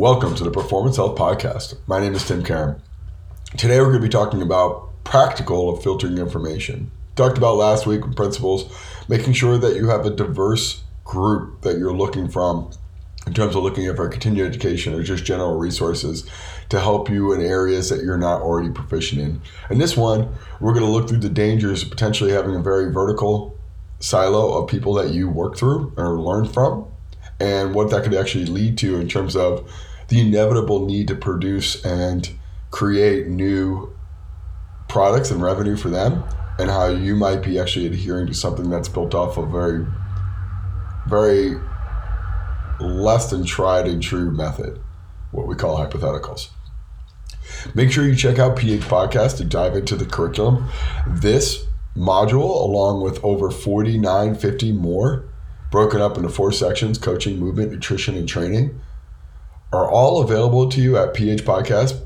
Welcome to the Performance Health Podcast. My name is Tim Caron. Today we're going to be talking about practical of filtering information. Talked about last week principles, making sure that you have a diverse group that you're looking from in terms of looking at for continuing education or just general resources to help you in areas that you're not already proficient in. And this one, we're going to look through the dangers of potentially having a very vertical silo of people that you work through or learn from and what that could actually lead to in terms of the inevitable need to produce and create new products and revenue for them and how you might be actually adhering to something that's built off a very very less than tried and true method what we call hypotheticals. Make sure you check out ph podcast to dive into the curriculum. This module along with over 49 50 more broken up into four sections coaching, movement, nutrition, and training, are all available to you at PH Podcast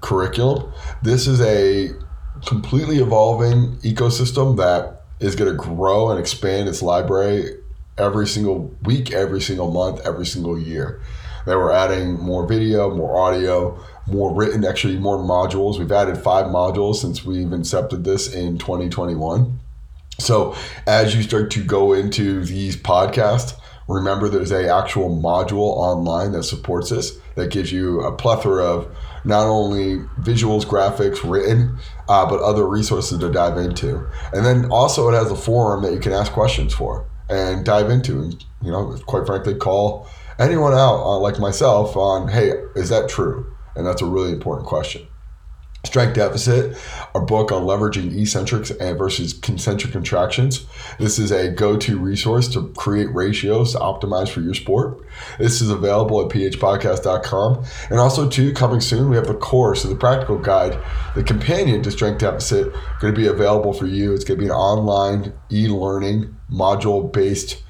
curriculum. This is a completely evolving ecosystem that is going to grow and expand its library every single week, every single month, every single year. That we're adding more video, more audio, more written, actually more modules. We've added five modules since we've incepted this in 2021. So as you start to go into these podcasts, remember there's a actual module online that supports this that gives you a plethora of not only visuals, graphics, written, uh, but other resources to dive into. And then also it has a forum that you can ask questions for and dive into, and you know, quite frankly, call anyone out uh, like myself on, hey, is that true? And that's a really important question. Strength Deficit, our book on leveraging eccentrics versus concentric contractions. This is a go to resource to create ratios to optimize for your sport. This is available at phpodcast.com. And also, too, coming soon, we have the course, so the practical guide, the companion to Strength Deficit, going to be available for you. It's going to be an online e learning module based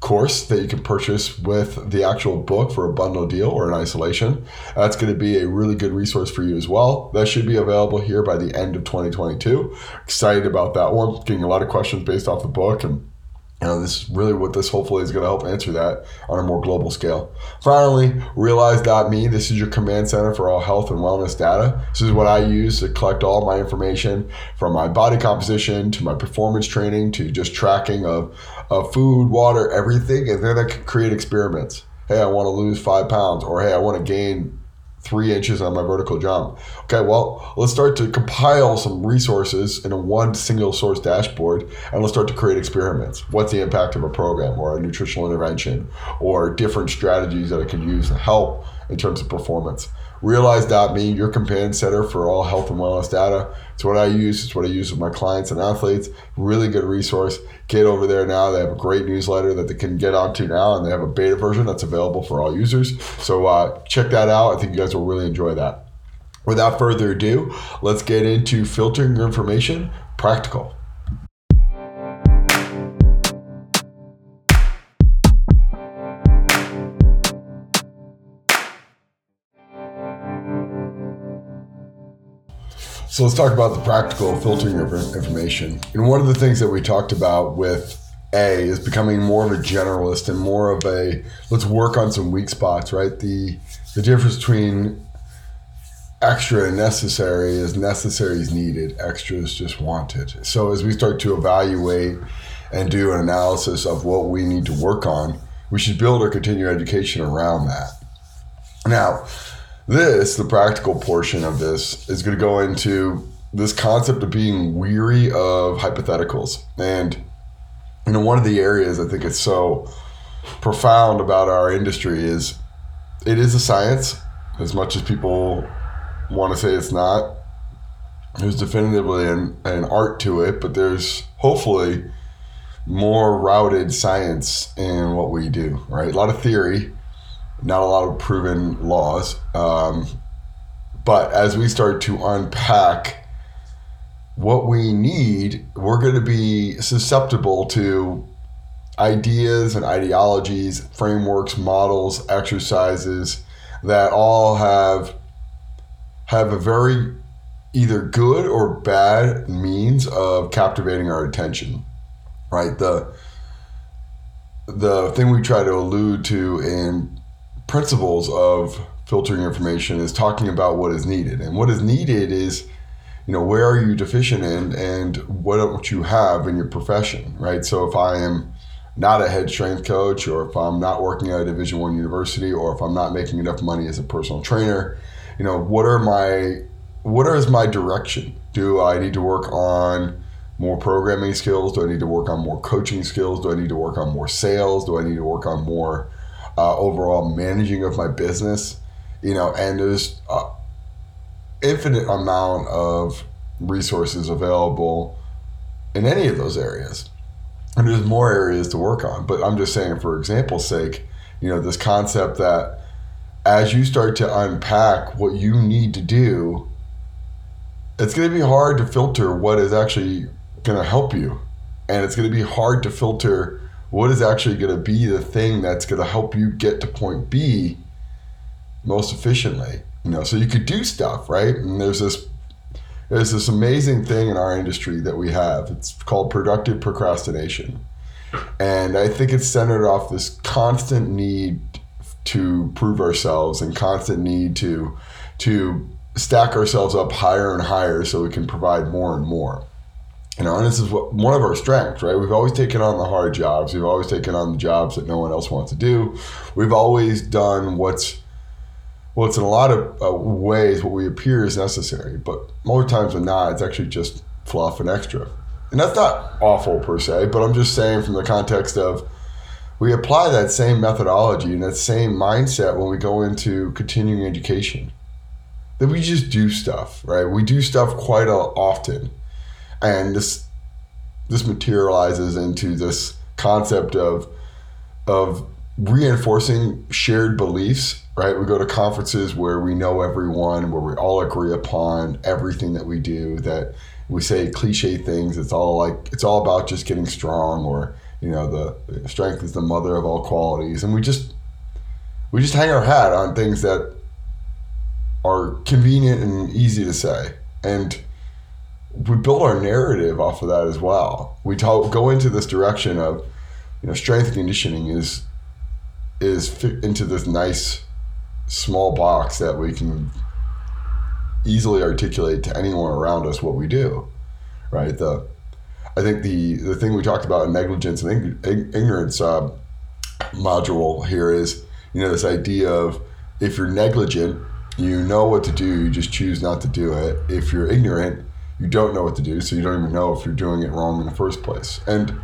course that you can purchase with the actual book for a bundle deal or an isolation. That's going to be a really good resource for you as well. That should be available here by the end of 2022. Excited about that one. Getting a lot of questions based off the book and this is really what this hopefully is going to help answer that on a more global scale. Finally, realize.me. This is your command center for all health and wellness data. This is what I use to collect all my information from my body composition to my performance training to just tracking of, food, water, everything. And then I can create experiments. Hey, I want to lose five pounds, or hey, I want to gain three inches on my vertical jump. Okay, well, let's start to compile some resources in a one single source dashboard and let's start to create experiments. What's the impact of a program or a nutritional intervention or different strategies that I can use to help in terms of performance? Realize.me, your companion center for all health and wellness data. It's what I use. It's what I use with my clients and athletes. Really good resource. Get over there now. They have a great newsletter that they can get onto now, and they have a beta version that's available for all users. So uh, check that out. I think you guys will really enjoy that. Without further ado, let's get into filtering your information practical. So let's talk about the practical filtering of information. And one of the things that we talked about with A is becoming more of a generalist and more of a let's work on some weak spots, right? The the difference between extra and necessary is necessary is needed, extra is just wanted. So as we start to evaluate and do an analysis of what we need to work on, we should build our continuing education around that. Now, this, the practical portion of this, is going to go into this concept of being weary of hypotheticals. And, you know, one of the areas I think it's so profound about our industry is it is a science, as much as people want to say it's not. There's definitively an, an art to it, but there's hopefully more routed science in what we do, right? A lot of theory, not a lot of proven laws. Um, but as we start to unpack what we need, we're going to be susceptible to ideas and ideologies, frameworks, models, exercises that all have have a very either good or bad means of captivating our attention. Right? The the thing we try to allude to in principles of filtering information is talking about what is needed. And what is needed is, you know, where are you deficient in and what you have in your profession, right? So if I am not a head strength coach or if I'm not working at a division one university or if I'm not making enough money as a personal trainer, you know, what are my what is my direction? Do I need to work on more programming skills? Do I need to work on more coaching skills? Do I need to work on more sales? Do I need to work on more uh, overall managing of my business? You know, and there's uh, infinite amount of resources available in any of those areas. And there's more areas to work on. But I'm just saying, for example's sake, you know, this concept that as you start to unpack what you need to do, it's going to be hard to filter what is actually going to help you. And it's going to be hard to filter what is actually going to be the thing that's going to help you get to point B most efficiently. You know, so you could do stuff, right? And there's this there's this amazing thing in our industry that we have. It's called productive procrastination. And I think it's centered off this constant need to prove ourselves and constant need to to stack ourselves up higher and higher so we can provide more and more. You know, and this is what, one of our strengths, right? We've always taken on the hard jobs. We've always taken on the jobs that no one else wants to do. We've always done what's well, it's in a lot of uh, ways what we appear is necessary, but more times than not, it's actually just fluff and extra. And that's not awful per se, but I'm just saying from the context of we apply that same methodology and that same mindset when we go into continuing education. That we just do stuff, right? We do stuff quite often, and this this materializes into this concept of of reinforcing shared beliefs right? We go to conferences where we know everyone, where we all agree upon everything that we do, that we say cliche things. It's all like, it's all about just getting strong or, you know, the strength is the mother of all qualities. And we just, we just hang our hat on things that are convenient and easy to say. And we build our narrative off of that as well. We talk, go into this direction of, you know, strength conditioning is is fit into this nice small box that we can easily articulate to anyone around us what we do, right? The I think the the thing we talked about in negligence and ignorance uh, module here is you know this idea of if you're negligent, you know what to do, you just choose not to do it. If you're ignorant, you don't know what to do, so you don't even know if you're doing it wrong in the first place. And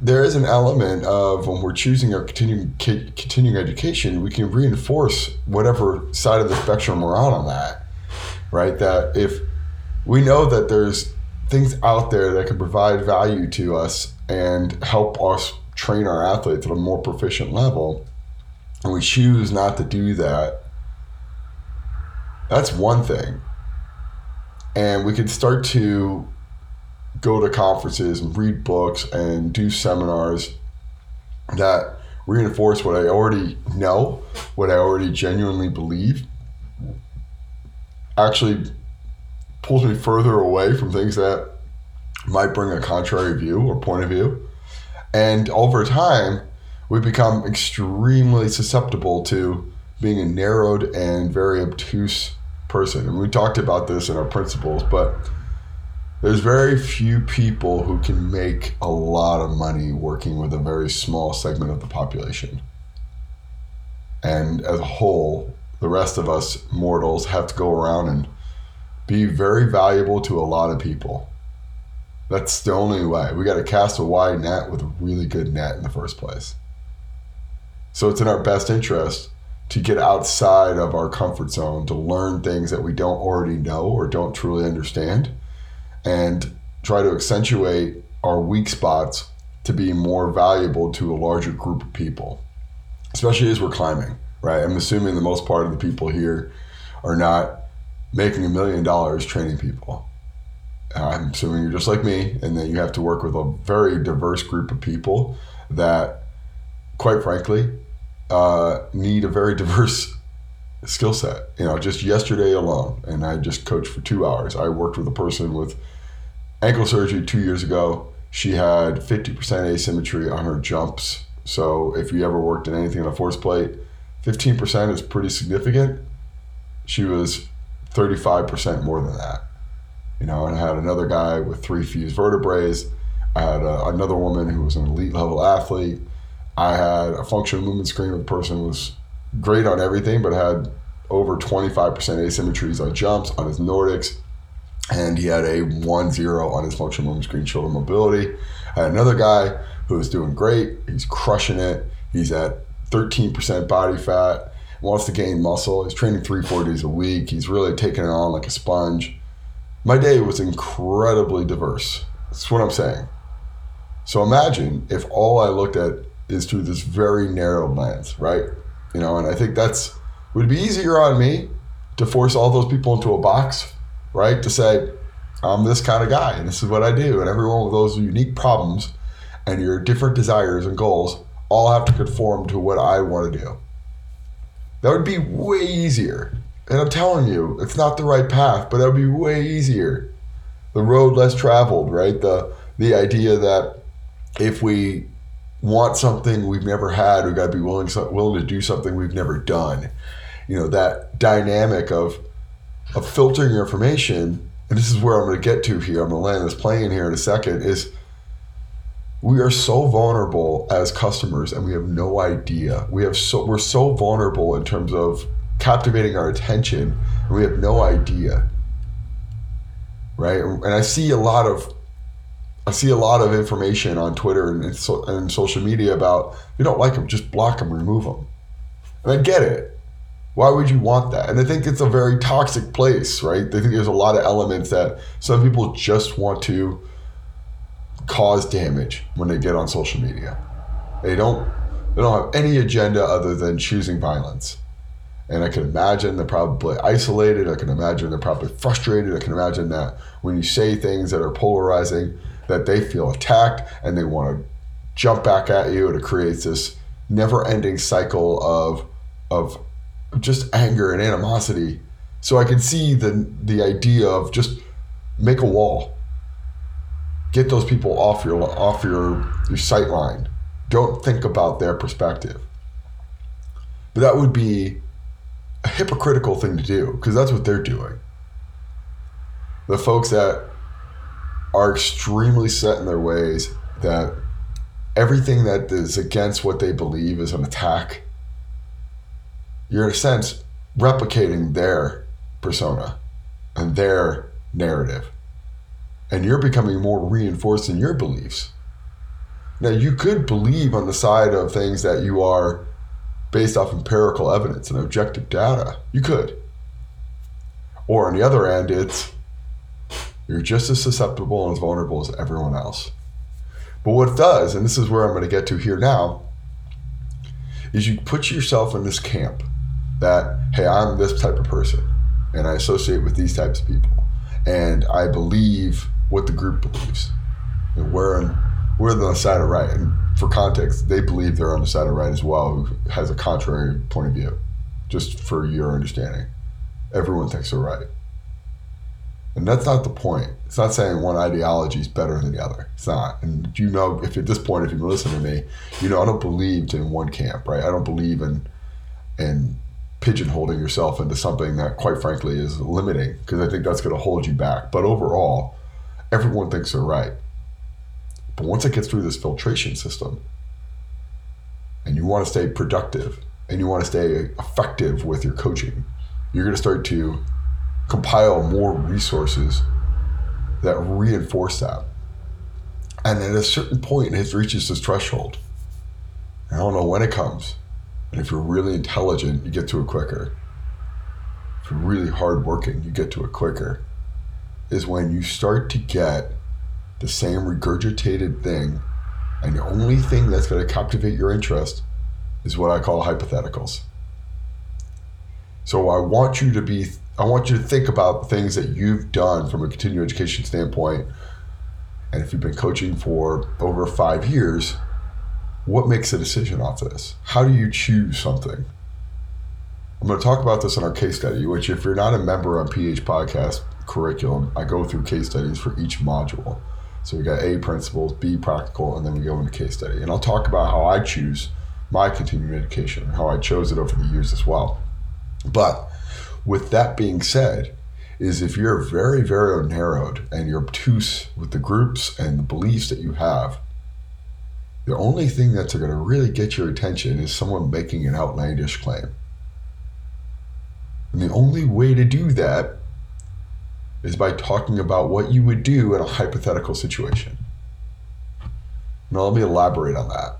there is an element of when we're choosing our continuing continuing education, we can reinforce whatever side of the spectrum we're on on that, right? That if we know that there's things out there that can provide value to us and help us train our athletes at a more proficient level, and we choose not to do that, that's one thing. And we can start to go to conferences and read books and do seminars that reinforce what I already know, what I already genuinely believe, actually pulls me further away from things that might bring a contrary view or point of view. And over time, we become extremely susceptible to being a narrowed and very obtuse person. And we talked about this in our principles, but there's very few people who can make a lot of money working with a very small segment of the population. And as a whole, the rest of us mortals have to go around and be very valuable to a lot of people. That's the only way. We got to cast a wide net with a really good net in the first place. So it's in our best interest to get outside of our comfort zone, to learn things that we don't already know or don't truly understand and try to accentuate our weak spots to be more valuable to a larger group of people, especially as we're climbing, right? I'm assuming the most part of the people here are not making a million dollars training people. I'm assuming you're just like me, and that you have to work with a very diverse group of people that, quite frankly, uh, need a very diverse skill set. You know, just yesterday alone, and I just coached for two hours. I worked with a person with ankle surgery two years ago. She had 50% asymmetry on her jumps So if you ever worked in anything in a force plate, 15% is pretty significant. She was 35% more than that. You know, and I had another guy with three fused vertebrae. I had a, another woman who was an elite level athlete. I had a functional movement screen where the person was great on everything, but had over 25% asymmetries on jumps, on his Nordics, and he had a 1 0 on his functional movement screen shoulder mobility. I had another guy who is doing great. He's crushing it. He's at 13% body fat, wants to gain muscle. He's training three, four days a week. He's really taking it on like a sponge. My day was incredibly diverse. That's what I'm saying. So imagine if all I looked at is through this very narrow lens, right? You know, and I think that's would be easier on me to force all those people into a box, right? To say, I'm this kind of guy and this is what I do. And everyone with those unique problems and your different desires and goals all have to conform to what I want to do. That would be way easier. And I'm telling you, it's not the right path, but that would be way easier. The road less traveled, right? The the idea that if we want something we've never had, We've got to be willing willing to do something we've never done. You know that dynamic of of filtering your information, and this is where I'm going to get to here. I'm going to land this plane here in a second. Is we are so vulnerable as customers and we have no idea we have so we're so vulnerable in terms of captivating our attention and we have no idea right and i see a lot of i see a lot of information on twitter and, and, so, and social media about if you don't like them just block them remove them and i get it why would you want that and i think it's a very toxic place right i think there's a lot of elements that some people just want to cause damage when they get on social media. They don't they don't have any agenda other than choosing violence. And I can imagine they're probably isolated. I can imagine they're probably frustrated. I can imagine that when you say things that are polarizing, that they feel attacked and they want to jump back at you. And it creates this never-ending cycle of of just anger and animosity. So I can see the the idea of just make a wall get those people off your off your your sight line. Don't think about their perspective. But that would be a hypocritical thing to do because that's what they're doing. The folks that are extremely set in their ways that everything that is against what they believe is an attack. You're in a sense replicating their persona and their narrative and you're becoming more reinforced in your beliefs. Now, you could believe on the side of things that you are based off empirical evidence and objective data. You could. Or on the other end, it's you're just as susceptible and as vulnerable as everyone else. But what it does, and this is where I'm going to get to here now, is you put yourself in this camp that, hey, I'm this type of person and I associate with these types of people. And I believe what the group believes. And we're on, we're on the side of right. And for context, they believe they're on the side of right as well, who has a contrary point of view. Just for your understanding, everyone thinks they're right. And that's not the point. It's not saying one ideology is better than the other. It's not. And you know, if at this point, if you listen to me, you know I don't believe in one camp, right? I don't believe in in pigeonholing yourself into something that, quite frankly, is limiting because I think that's going to hold you back. But overall, everyone thinks they're right. But once it gets through this filtration system, and you want to stay productive and you want to stay effective with your coaching, you're going to start to compile more resources that reinforce that. And at a certain point, it reaches this threshold. I don't know when it comes. And if you're really intelligent, you get to it quicker. If you're really hardworking, you get to it quicker is when you start to get the same regurgitated thing, and the only thing that's going to captivate your interest is what I call hypotheticals. So I want you to be, I want you to think about things that you've done from a continuing education standpoint. And if you've been coaching for over five years, what makes a decision off this? How do you choose something? I'm going to talk about this in our case study, which, if you're not a member on PH Podcast, curriculum, I go through case studies for each module. So we got A principles, B practical, and then we go into case study. And I'll talk about how I choose my continuing education, how I chose it over the years as well. But with that being said, is if you're very, very narrowed and you're obtuse with the groups and the beliefs that you have, the only thing that's going to really get your attention is someone making an outlandish claim. And the only way to do that is by talking about what you would do in a hypothetical situation. Now, let me elaborate on that.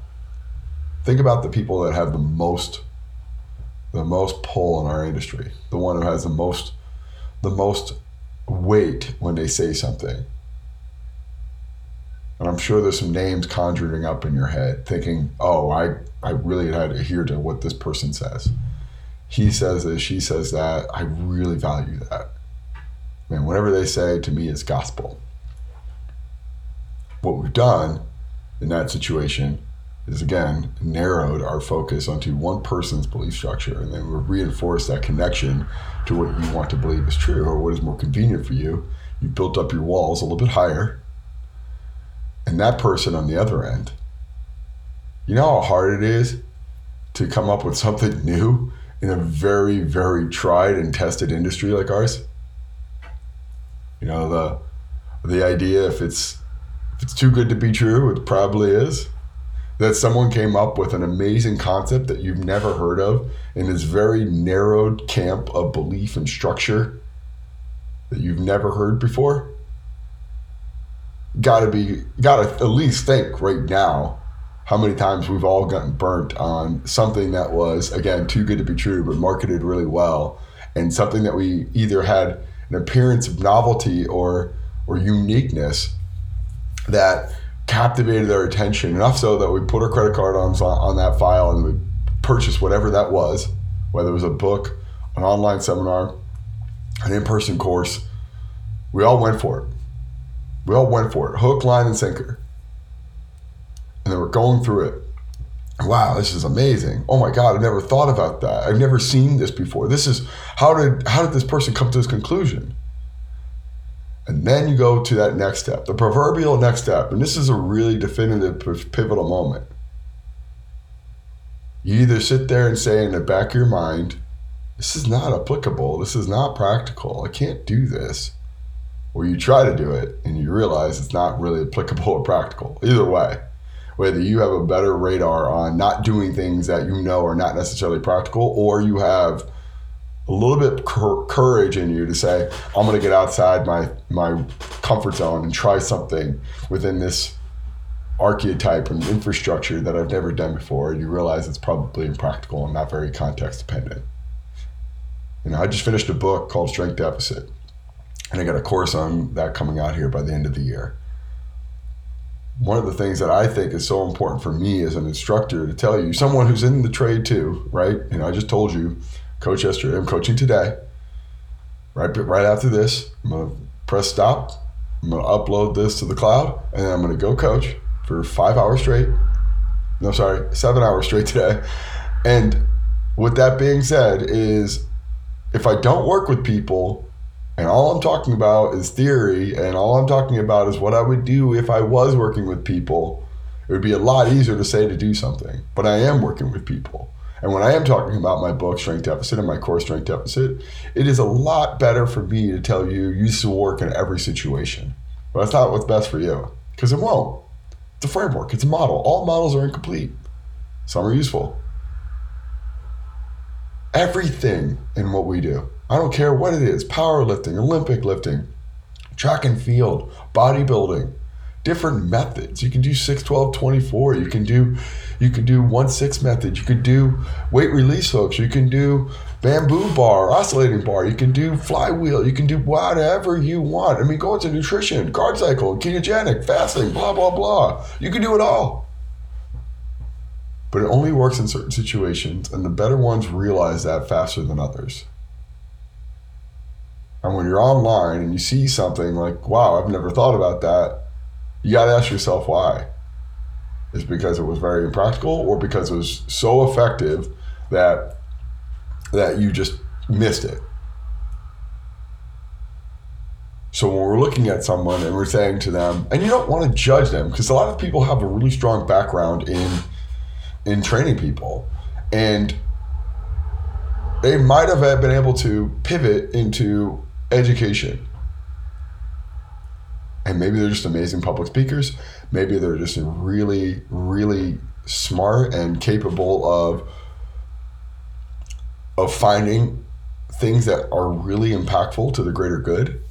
Think about the people that have the most the most pull in our industry, the one who has the most the most weight when they say something. And I'm sure there's some names conjuring up in your head, thinking, "Oh, I I really had to adhere to what this person says." He says this, she says that. I really value that. Man, whatever they say to me is gospel. What we've done in that situation is again narrowed our focus onto one person's belief structure and then we reinforce that connection to what you want to believe is true or what is more convenient for you. You built up your walls a little bit higher. And that person on the other end, you know how hard it is to come up with something new in a very, very tried and tested industry like ours? You know, the the idea if it's if it's too good to be true, it probably is. That someone came up with an amazing concept that you've never heard of in this very narrowed camp of belief and structure that you've never heard before. Gotta be, gotta at least think right now how many times we've all gotten burnt on something that was, again, too good to be true, but marketed really well, and something that we either had an appearance of novelty or or uniqueness that captivated our attention enough so that we put our credit card on on that file and we purchased whatever that was, whether it was a book, an online seminar, an in-person course. We all went for it. We all went for it, hook, line, and sinker. And then we're going through it. Wow, this is amazing. Oh my God, I've never thought about that. I've never seen this before. This is how did how did this person come to this conclusion? And then you go to that next step, the proverbial next step. And this is a really definitive, pivotal moment. You either sit there and say in the back of your mind, this is not applicable. This is not practical. I can't do this. Or you try to do it and you realize it's not really applicable or practical. Either way whether you have a better radar on not doing things that you know are not necessarily practical, or you have a little bit courage in you to say, I'm going to get outside my my comfort zone and try something within this archetype and infrastructure that I've never done before, and you realize it's probably impractical and not very context dependent. You know, I just finished a book called Strength Deficit, and I got a course on that coming out here by the end of the year one of the things that I think is so important for me as an instructor to tell you, someone who's in the trade too, right? You know, I just told you, coach yesterday, I'm coaching today. Right, right after this, I'm gonna press stop. I'm gonna upload this to the cloud, and I'm gonna go coach for five hours straight. No, sorry, seven hours straight today. And with that being said, is if I don't work with people and all I'm talking about is theory, and all I'm talking about is what I would do if I was working with people. It would be a lot easier to say to do something, but I am working with people. And when I am talking about my book, Strength Deficit, and my course, Strength Deficit, it is a lot better for me to tell you use will work in every situation. But that's not what's best for you, because it won't. It's a framework, it's a model. All models are incomplete, some are useful. Everything in what we do I don't care what it is powerlifting, Olympic lifting, track and field, bodybuilding, different methods. You can do 6, 12, 24. You can do you can do 1 6 method. You can do weight release hooks. You can do bamboo bar, oscillating bar. You can do flywheel. You can do whatever you want. I mean, go into nutrition, carb cycle, ketogenic, fasting, blah, blah, blah. You can do it all. But it only works in certain situations, and the better ones realize that faster than others. And when you're online and you see something like, wow, I've never thought about that, you got to ask yourself why. Is because it was very impractical or because it was so effective that that you just missed it. So when we're looking at someone and we're saying to them, and you don't want to judge them because a lot of people have a really strong background in in training people, and they might have been able to pivot into education. And maybe they're just amazing public speakers. Maybe they're just really, really smart and capable of of finding things that are really impactful to the greater good.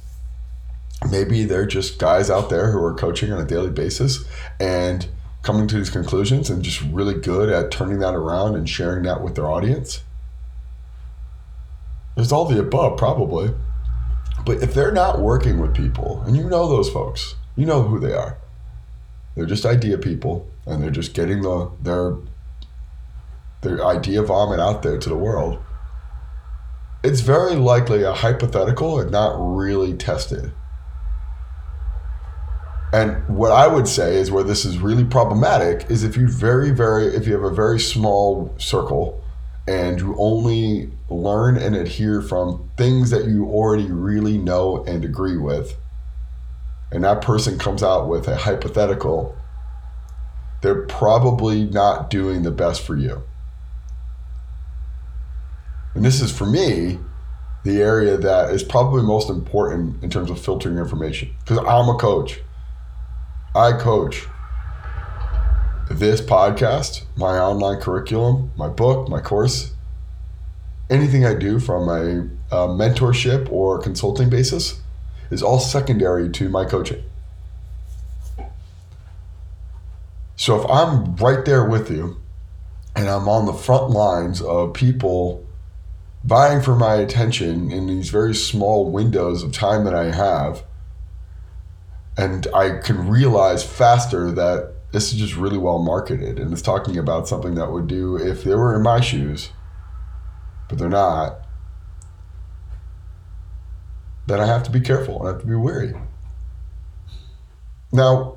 Maybe they're just guys out there who are coaching on a daily basis and coming to these conclusions and just really good at turning that around and sharing that with their audience. There's all the above, probably. But if they're not working with people, and you know those folks, you know who they are. They're just idea people, and they're just getting the their their idea vomit out there to the world. It's very likely a hypothetical and not really tested. And what I would say is where this is really problematic is if you very, very, if you have a very small circle and you only learn and adhere from things that you already really know and agree with, and that person comes out with a hypothetical, they're probably not doing the best for you. And this is for me the area that is probably most important in terms of filtering information because I'm a coach. I coach this podcast, my online curriculum, my book, my course, anything I do from a, mentorship or consulting basis is all secondary to my coaching. So if I'm right there with you and I'm on the front lines of people vying for my attention in these very small windows of time that I have, and I can realize faster that this is just really well marketed and it's talking about something that would do if they were in my shoes, but they're not. Then I have to be careful. And I have to be wary. Now,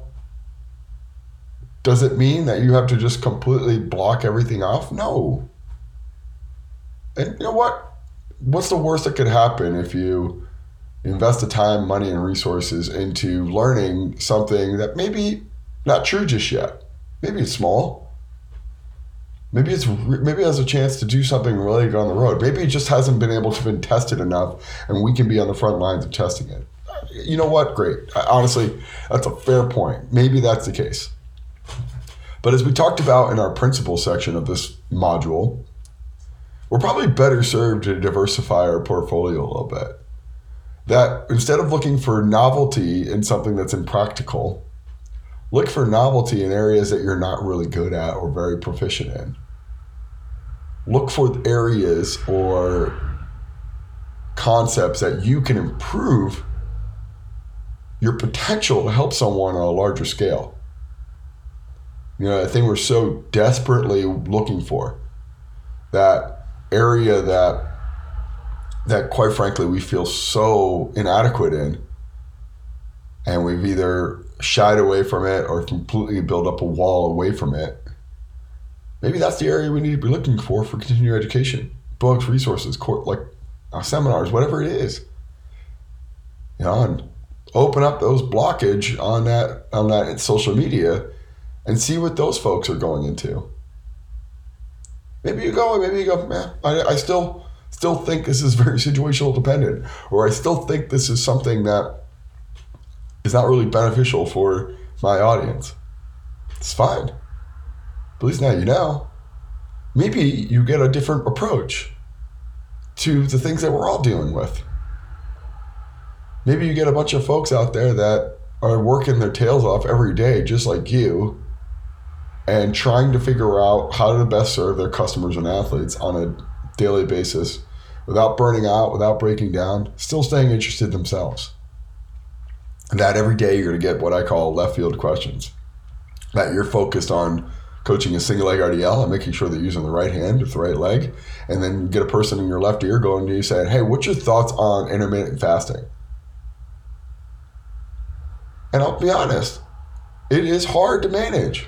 does it mean that you have to just completely block everything off? No. And you know what? What's the worst that could happen if you invest the time, money, and resources into learning something that maybe not true just yet. Maybe it's small. Maybe it's maybe it has a chance to do something really on the road. Maybe it just hasn't been able to been tested enough, and we can be on the front lines of testing it. Uh, you know what? Great. Honestly, that's a fair point. Maybe that's the case. But as we talked about in our principle section of this module, we're probably better served to diversify our portfolio a little bit. That instead of looking for novelty in something that's impractical, look for novelty in areas that you're not really good at or very proficient in. Look for areas or concepts that you can improve your potential to help someone on a larger scale. You know, a thing we're so desperately looking for. That area that that quite frankly we feel so inadequate in and we've either shied away from it or completely build up a wall away from it maybe that's the area we need to be looking for for continuing education. Books resources court like uh, seminars whatever it is. You know and open up those blockage on that on that social media and see what those folks are going into. Maybe you go maybe you go man I, I still still think this is very situational dependent, or I still think this is something that is not really beneficial for my audience. It's fine. But at least now you know. Maybe you get a different approach to the things that we're all dealing with. Maybe you get a bunch of folks out there that are working their tails off every day, just like you, and trying to figure out how to best serve their customers and athletes on a daily basis without burning out, without breaking down, still staying interested themselves. That every day you're going to get what I call left field questions. That you're focused on coaching a single leg RDL and making sure they're using the right hand with the right leg. And then you get a person in your left ear going to you saying, Hey, what's your thoughts on intermittent fasting? And I'll be honest, it is hard to manage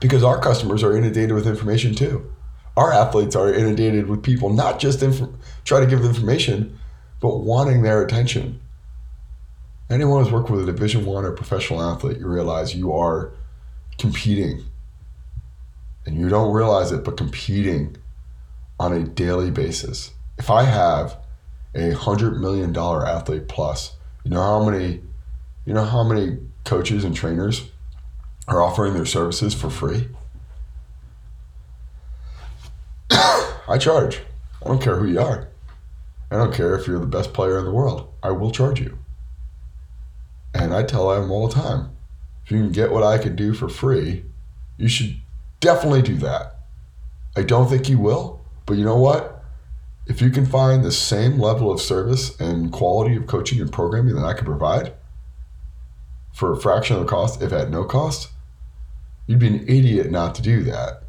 because our customers are inundated with information too our athletes are inundated with people not just inf- to give them information, but wanting their attention. Anyone who's worked with a Division One or professional athlete, you realize you are competing, and you don't realize it, but competing on a daily basis. If I have a hundred million dollar athlete plus, you know how many, you know how many coaches and trainers are offering their services for free. I charge. I don't care who you are. I don't care if you're the best player in the world. I will charge you. And I tell them all the time if you can get what I can do for free, you should definitely do that. I don't think you will, but you know what? If you can find the same level of service and quality of coaching and programming that I can provide for a fraction of the cost, if at no cost, you'd be an idiot not to do that.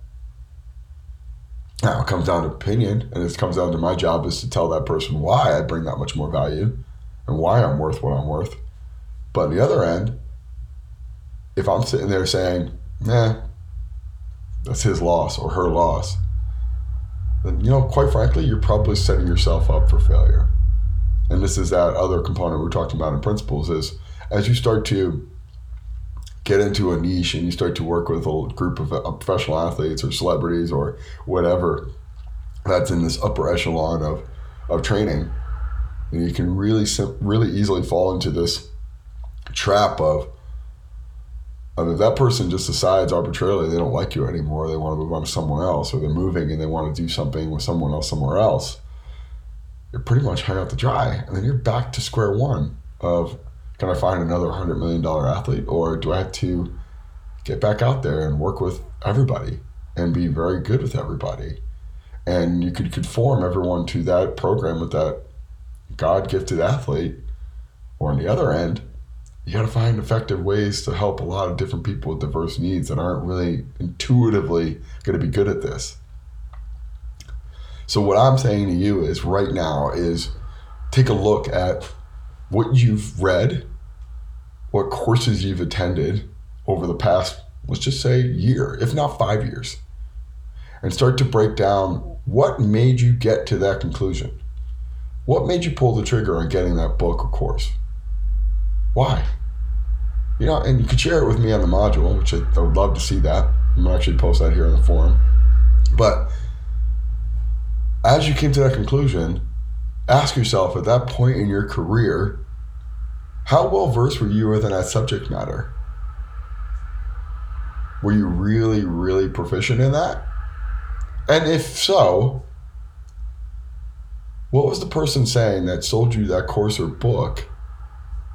Now it comes down to opinion, and it comes down to my job is to tell that person why I bring that much more value and why I'm worth what I'm worth. But on the other end, if I'm sitting there saying, nah, that's his loss or her loss, then, you know, quite frankly, you're probably setting yourself up for failure. And this is that other component we're talking about in principles is as you start to get into a niche and you start to work with a group of uh, professional athletes or celebrities or whatever that's in this upper echelon of, of training, you can really really easily fall into this trap of of if that person just decides arbitrarily they don't like you anymore, they want to move on to someone else, or they're moving and they want to do something with someone else somewhere else, you're pretty much hung out to dry, and then you're back to square one of can I find another hundred million dollar athlete, or do I have to get back out there and work with everybody and be very good with everybody? And you could conform everyone to that program with that God gifted athlete, or on the other end, you got to find effective ways to help a lot of different people with diverse needs that aren't really intuitively going to be good at this. So what I'm saying to you is right now is take a look at what you've read what courses you've attended over the past, let's just say, year, if not five years, and start to break down what made you get to that conclusion. What made you pull the trigger on getting that book or course? Why? You know, and you could share it with me on the module, which I, I would love to see that. I'm gonna actually post that here in the forum. But as you came to that conclusion, ask yourself at that point in your career, how well versed were you within that subject matter? Were you really, really proficient in that? And if so, what was the person saying that sold you that course or book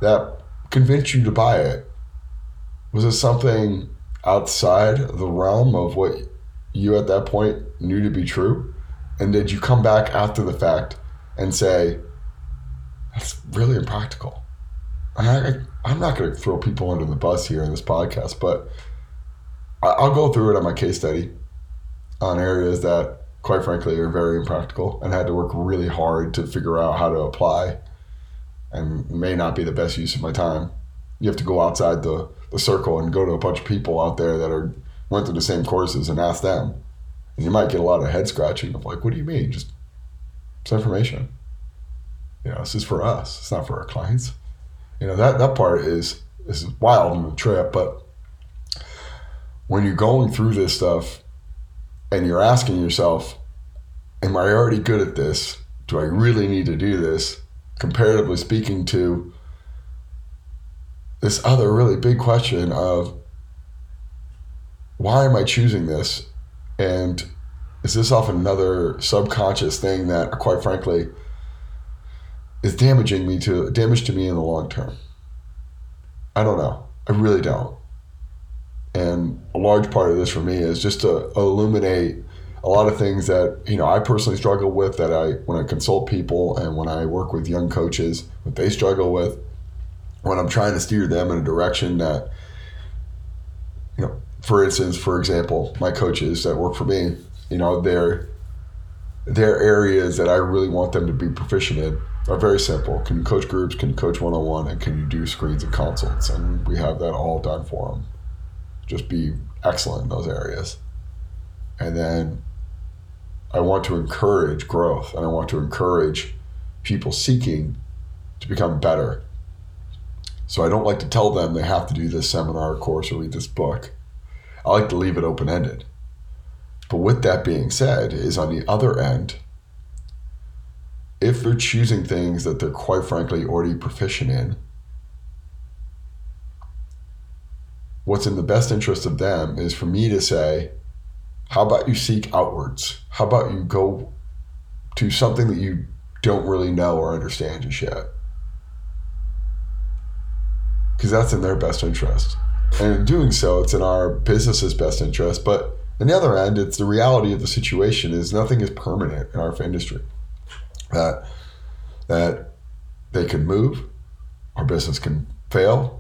that convinced you to buy it? Was it something outside the realm of what you at that point knew to be true? And did you come back after the fact and say, that's really impractical? I, I'm not going to throw people under the bus here in this podcast, but I'll go through it on my case study on areas that, quite frankly, are very impractical and had to work really hard to figure out how to apply and may not be the best use of my time. You have to go outside the, the circle and go to a bunch of people out there that are went through the same courses and ask them. And you might get a lot of head scratching of like, what do you mean? Just it's information. You know, this is for us. It's not for our clients. You know that that part is is wild on the trip, but when you're going through this stuff and you're asking yourself, "Am I already good at this? Do I really need to do this?" Comparatively speaking to this other really big question of why am I choosing this? And is this often another subconscious thing that, quite frankly, is damaging me to damage to me in the long term. I don't know. I really don't. And a large part of this for me is just to illuminate a lot of things that you know I personally struggle with that I when I consult people and when I work with young coaches what they struggle with when I'm trying to steer them in a direction that you know for instance for example my coaches that work for me you know they're they're areas that I really want them to be proficient in are very simple. Can you coach groups? Can you coach one on one? And can you do screens and consults? And we have that all done for them. Just be excellent in those areas. And then I want to encourage growth and I want to encourage people seeking to become better. So I don't like to tell them they have to do this seminar course or read this book. I like to leave it open ended. But with that being said, is on the other end, if they're choosing things that they're quite frankly already proficient in, what's in the best interest of them is for me to say, how about you seek outwards? How about you go to something that you don't really know or understand just yet? Because that's in their best interest. And in doing so, it's in our business's best interest. But on the other end, it's the reality of the situation is nothing is permanent in our industry. That that they can move, our business can fail,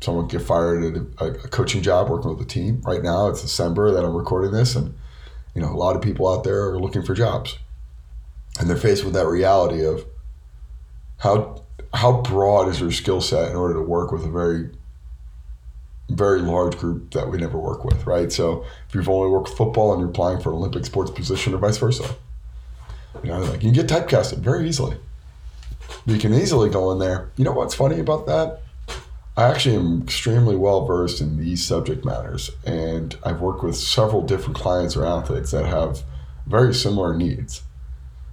someone get fired at a, a, coaching job working with a team. Right now, it's December that I'm recording this, and you know a lot of people out there are looking for jobs, and they're faced with that reality of how how broad is your skill set in order to work with a very very large group that we never work with, right? So if you've only worked football and you're applying for an Olympic sports position or vice versa, you know, like you can get typecasted very easily. You can easily go in there. You know what's funny about that? I actually am extremely well versed in these subject matters, and I've worked with several different clients or athletes that have very similar needs.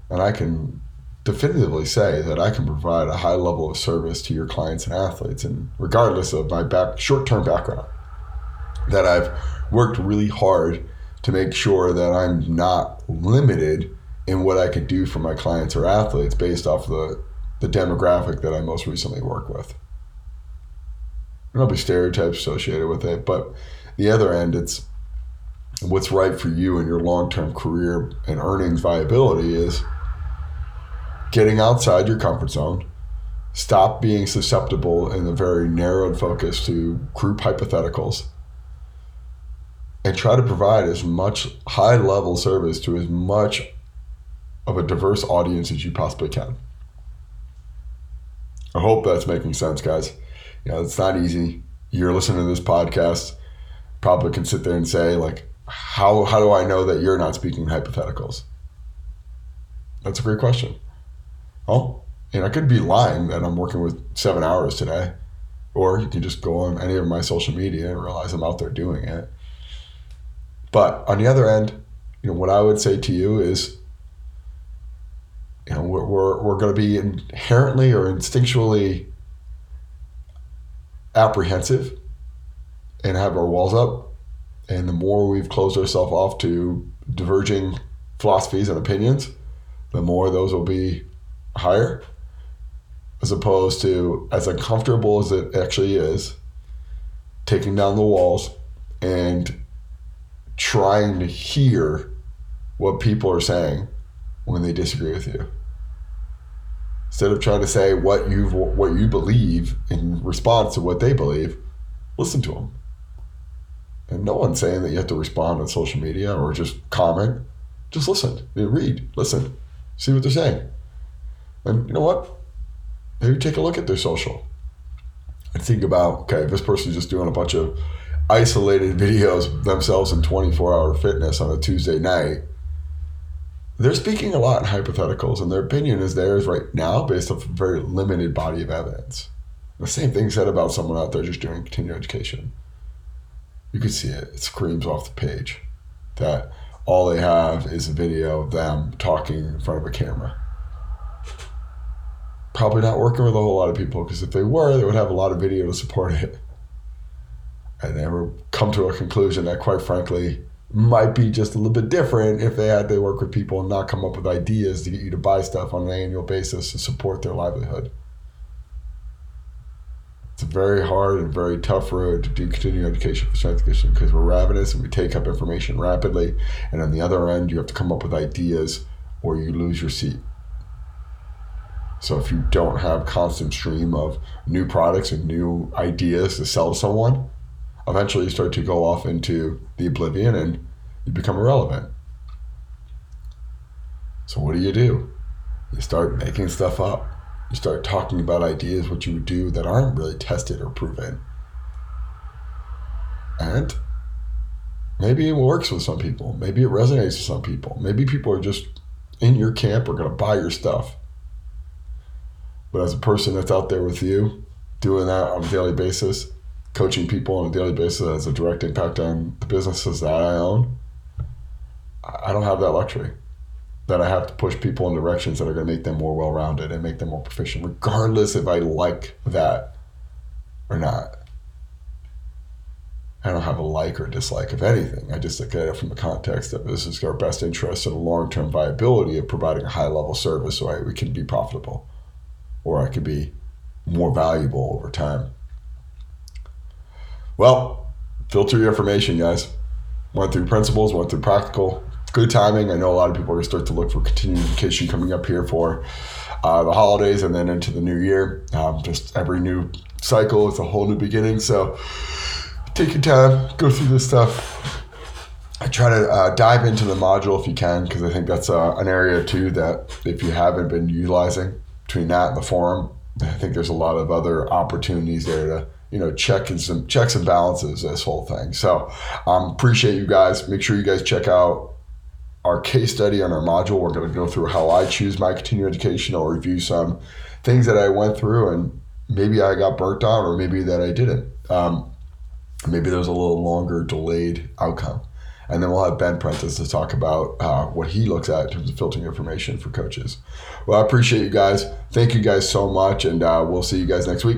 And I can definitively say that I can provide a high level of service to your clients and athletes, and regardless of my back short term background, that I've worked really hard to make sure that I'm not limited in what I could do for my clients or athletes based off the, the demographic that I most recently work with there'll be stereotypes associated with it, but the other end, it's what's right for you and your long term career and earnings viability is getting outside your comfort zone. Stop being susceptible in a very narrowed focus to group hypotheticals and try to provide as much high level service to as much of a diverse audience as you possibly can. I hope that's making sense, guys you know, it's not easy. You're listening to this podcast, probably can sit there and say, like, how, how do I know that you're not speaking hypotheticals? That's a great question. Oh, and I could be lying that I'm working with seven hours today. Or you can just go on any of my social media and realize I'm out there doing it. But on the other end, you know, what I would say to you is, you know, we're, we're, we're going to be inherently or instinctually apprehensive and have our walls up. And the more we've closed ourselves off to diverging philosophies and opinions, the more those will be higher, as opposed to as uncomfortable as it actually is, taking down the walls and trying to hear what people are saying when they disagree with you instead of trying to say what you what you believe in response to what they believe, listen to them. And no one's saying that you have to respond on social media or just comment. Just listen, read, listen, see what they're saying. And you know what? Maybe take a look at their social and think about okay, this person's just doing a bunch of isolated videos themselves in 24 hour fitness on a Tuesday night they're speaking a lot in hypotheticals, and their opinion is theirs right now based off a very limited body of evidence. The same thing said about someone out there just doing continuing education. You can see it, it screams off the page that all they have is a video of them talking in front of a camera. Probably not working with a whole lot of people because if they were, they would have a lot of video to support it. And they would come to a conclusion that, quite frankly, might be just a little bit different if they had to work with people and not come up with ideas to get you to buy stuff on an annual basis to support their livelihood. It's a very hard and very tough road to do continuing education for strength conditioning because we're ravenous and we take up information rapidly. And on the other end, you have to come up with ideas or you lose your seat. So if you don't have constant stream of new products and new ideas to sell to someone, eventually you start to go off into the oblivion and you become irrelevant. So what do you do? You start making stuff up. You start talking about ideas, what you would do that aren't really tested or proven. And maybe it works with some people. Maybe it resonates with some people. Maybe people are just in your camp or going to buy your stuff. But as a person that's out there with you, doing that on a daily basis, coaching people on a daily basis has a direct impact on the businesses that I own. I don't have that luxury that I have to push people in directions that are going to make them more well rounded and make them more proficient, regardless if I like that or not. I don't have a like or dislike of anything. I just look at it from the context of this is our best interest and long term viability of providing a high level service so I, we can be profitable or I could be more valuable over time. Well, filter your information, guys. Went through principles, went through practical. Good timing. I know a lot of people are going to start to look for continuing education coming up here for uh, the holidays and then into the new year. Um, just every new cycle is a whole new beginning. So, take your time, go through this stuff. I try to uh, dive into the module if you can, because I think that's uh, an area too that if you haven't been utilizing between that and the forum, I think there's a lot of other opportunities there to you know check and some checks and balances this whole thing. So um, appreciate you guys. Make sure you guys check out our case study on our module. We're going to go through how I choose my continuing education. I'll review some things that I went through and maybe I got burnt on or maybe that I didn't. Um, maybe there's a little longer delayed outcome. And then we'll have Ben Prentiss to talk about uh, what he looks at in terms of filtering information for coaches. Well, I appreciate you guys. Thank you guys so much, and uh, we'll see you guys next week.